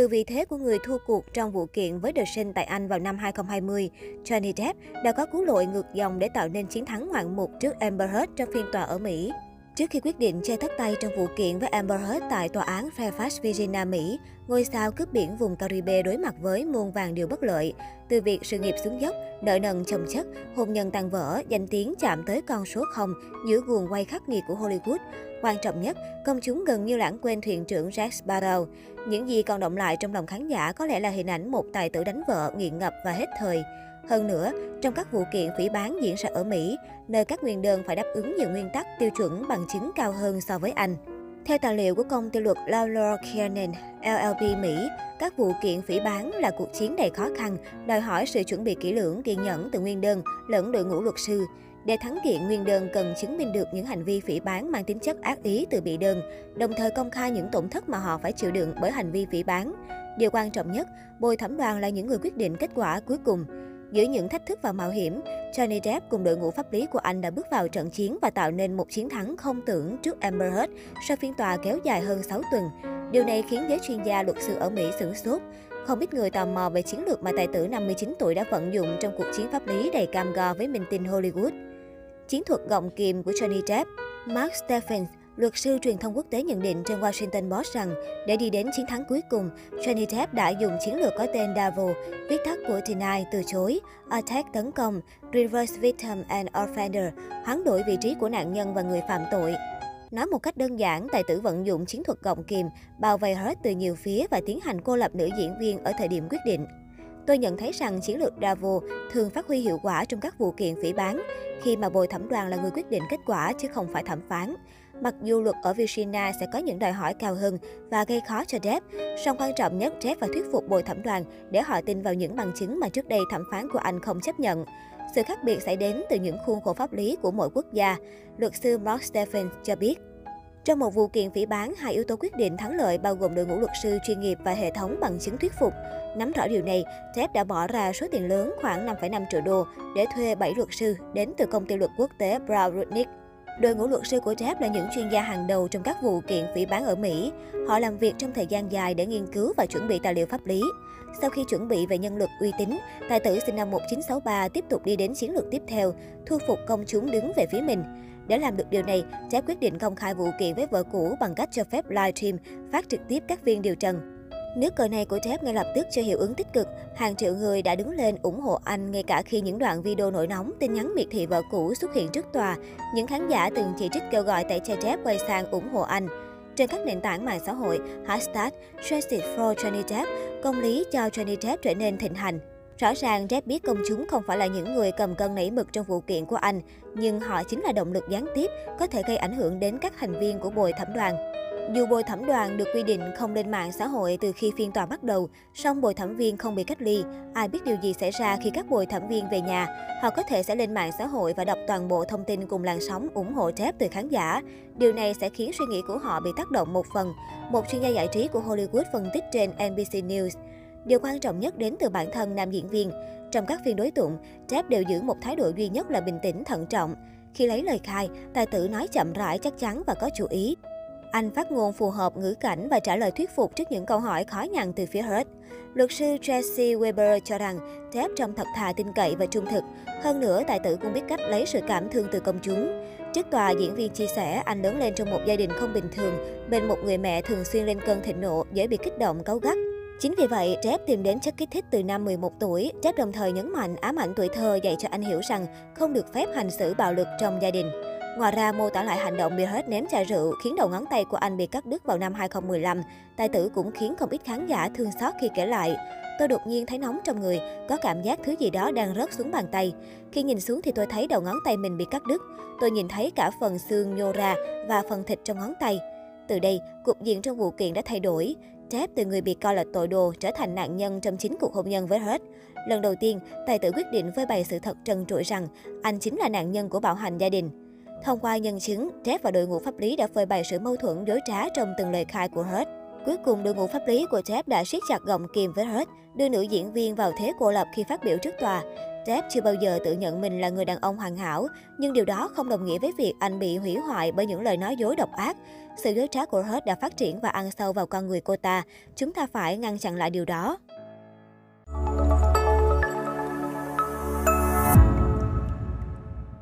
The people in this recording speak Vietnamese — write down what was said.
Từ vị thế của người thua cuộc trong vụ kiện với The Sun tại Anh vào năm 2020, Johnny Depp đã có cú lội ngược dòng để tạo nên chiến thắng ngoạn mục trước Amber Heard trong phiên tòa ở Mỹ. Trước khi quyết định che thất tay trong vụ kiện với Amber Heard tại tòa án Fairfax, Virginia, Mỹ, ngôi sao cướp biển vùng Caribe đối mặt với muôn vàng điều bất lợi. Từ việc sự nghiệp xuống dốc, nợ nần chồng chất, hôn nhân tan vỡ, danh tiếng chạm tới con số 0 giữa guồng quay khắc nghiệt của Hollywood. Quan trọng nhất, công chúng gần như lãng quên thuyền trưởng Jack Sparrow. Những gì còn động lại trong lòng khán giả có lẽ là hình ảnh một tài tử đánh vợ, nghiện ngập và hết thời. Hơn nữa, trong các vụ kiện phỉ bán diễn ra ở Mỹ, nơi các nguyên đơn phải đáp ứng nhiều nguyên tắc tiêu chuẩn bằng chứng cao hơn so với Anh. Theo tài liệu của công ty luật Lawler Kiernan, LLP Mỹ, các vụ kiện phỉ bán là cuộc chiến đầy khó khăn, đòi hỏi sự chuẩn bị kỹ lưỡng, kiên nhẫn từ nguyên đơn lẫn đội ngũ luật sư. Để thắng kiện, nguyên đơn cần chứng minh được những hành vi phỉ bán mang tính chất ác ý từ bị đơn, đồng thời công khai những tổn thất mà họ phải chịu đựng bởi hành vi phỉ bán. Điều quan trọng nhất, bồi thẩm đoàn là những người quyết định kết quả cuối cùng. Giữa những thách thức và mạo hiểm, Johnny Depp cùng đội ngũ pháp lý của anh đã bước vào trận chiến và tạo nên một chiến thắng không tưởng trước Amber Heard sau phiên tòa kéo dài hơn 6 tuần. Điều này khiến giới chuyên gia luật sư ở Mỹ sửng sốt. Không ít người tò mò về chiến lược mà tài tử 59 tuổi đã vận dụng trong cuộc chiến pháp lý đầy cam go với minh tinh Hollywood. Chiến thuật gọng kìm của Johnny Depp Mark Stephens, Luật sư truyền thông quốc tế nhận định trên Washington Post rằng để đi đến chiến thắng cuối cùng, Johnny Depp đã dùng chiến lược có tên DAVO, viết tắt của Deny từ chối, Attack tấn công, Reverse Victim and Offender, hoán đổi vị trí của nạn nhân và người phạm tội. Nói một cách đơn giản, tài tử vận dụng chiến thuật gọng kìm, bao vây hết từ nhiều phía và tiến hành cô lập nữ diễn viên ở thời điểm quyết định. Tôi nhận thấy rằng chiến lược Davo thường phát huy hiệu quả trong các vụ kiện phỉ bán, khi mà bồi thẩm đoàn là người quyết định kết quả chứ không phải thẩm phán. Mặc dù luật ở Virginia sẽ có những đòi hỏi cao hơn và gây khó cho Depp, song quan trọng nhất Depp phải thuyết phục bồi thẩm đoàn để họ tin vào những bằng chứng mà trước đây thẩm phán của anh không chấp nhận. Sự khác biệt sẽ đến từ những khuôn khổ pháp lý của mỗi quốc gia, luật sư Mark Stephens cho biết. Trong một vụ kiện phỉ bán, hai yếu tố quyết định thắng lợi bao gồm đội ngũ luật sư chuyên nghiệp và hệ thống bằng chứng thuyết phục. Nắm rõ điều này, Depp đã bỏ ra số tiền lớn khoảng 5,5 triệu đô để thuê 7 luật sư đến từ công ty luật quốc tế Brown Rudnick. Đội ngũ luật sư của Depp là những chuyên gia hàng đầu trong các vụ kiện phỉ bán ở Mỹ. Họ làm việc trong thời gian dài để nghiên cứu và chuẩn bị tài liệu pháp lý. Sau khi chuẩn bị về nhân lực uy tín, tài tử sinh năm 1963 tiếp tục đi đến chiến lược tiếp theo, thu phục công chúng đứng về phía mình. Để làm được điều này, Depp quyết định công khai vụ kiện với vợ cũ bằng cách cho phép live stream phát trực tiếp các viên điều trần. Nước cờ này của Jeff ngay lập tức cho hiệu ứng tích cực. Hàng triệu người đã đứng lên ủng hộ anh ngay cả khi những đoạn video nổi nóng, tin nhắn miệt thị vợ cũ xuất hiện trước tòa. Những khán giả từng chỉ trích kêu gọi tẩy chay Depp quay sang ủng hộ anh. Trên các nền tảng mạng xã hội, hashtag Justice for Johnny Depp, công lý cho Johnny Depp trở nên thịnh hành. Rõ ràng Depp biết công chúng không phải là những người cầm cân nảy mực trong vụ kiện của anh, nhưng họ chính là động lực gián tiếp có thể gây ảnh hưởng đến các thành viên của bồi thẩm đoàn. Dù bồi thẩm đoàn được quy định không lên mạng xã hội từ khi phiên tòa bắt đầu, song bồi thẩm viên không bị cách ly. Ai biết điều gì xảy ra khi các bồi thẩm viên về nhà, họ có thể sẽ lên mạng xã hội và đọc toàn bộ thông tin cùng làn sóng ủng hộ Jeff từ khán giả. Điều này sẽ khiến suy nghĩ của họ bị tác động một phần. Một chuyên gia giải trí của Hollywood phân tích trên NBC News. Điều quan trọng nhất đến từ bản thân nam diễn viên. Trong các phiên đối tụng, Jeff đều giữ một thái độ duy nhất là bình tĩnh, thận trọng. Khi lấy lời khai, tài tử nói chậm rãi, chắc chắn và có chủ ý. Anh phát ngôn phù hợp ngữ cảnh và trả lời thuyết phục trước những câu hỏi khó nhằn từ phía Hurt. Luật sư Tracy Weber cho rằng Depp trông thật thà tin cậy và trung thực. Hơn nữa, tài tử cũng biết cách lấy sự cảm thương từ công chúng. Trước tòa, diễn viên chia sẻ anh lớn lên trong một gia đình không bình thường, bên một người mẹ thường xuyên lên cơn thịnh nộ, dễ bị kích động, cáu gắt. Chính vì vậy, Jeff tìm đến chất kích thích từ năm 11 tuổi. Jeff đồng thời nhấn mạnh ám ảnh tuổi thơ dạy cho anh hiểu rằng không được phép hành xử bạo lực trong gia đình. Ngoài ra, mô tả lại hành động bị hết ném chai rượu khiến đầu ngón tay của anh bị cắt đứt vào năm 2015. Tài tử cũng khiến không ít khán giả thương xót khi kể lại. Tôi đột nhiên thấy nóng trong người, có cảm giác thứ gì đó đang rớt xuống bàn tay. Khi nhìn xuống thì tôi thấy đầu ngón tay mình bị cắt đứt. Tôi nhìn thấy cả phần xương nhô ra và phần thịt trong ngón tay. Từ đây, cục diện trong vụ kiện đã thay đổi. Depp từ người bị coi là tội đồ trở thành nạn nhân trong chính cuộc hôn nhân với Heard. Lần đầu tiên, tài tử quyết định với bày sự thật trần trụi rằng anh chính là nạn nhân của bạo hành gia đình. Thông qua nhân chứng, Jeff và đội ngũ pháp lý đã phơi bày sự mâu thuẫn dối trá trong từng lời khai của Hurt. Cuối cùng, đội ngũ pháp lý của Jeff đã siết chặt gọng kìm với Hurt, đưa nữ diễn viên vào thế cô lập khi phát biểu trước tòa. Jeff chưa bao giờ tự nhận mình là người đàn ông hoàn hảo, nhưng điều đó không đồng nghĩa với việc anh bị hủy hoại bởi những lời nói dối độc ác. Sự dối trá của Hurt đã phát triển và ăn sâu vào con người cô ta. Chúng ta phải ngăn chặn lại điều đó.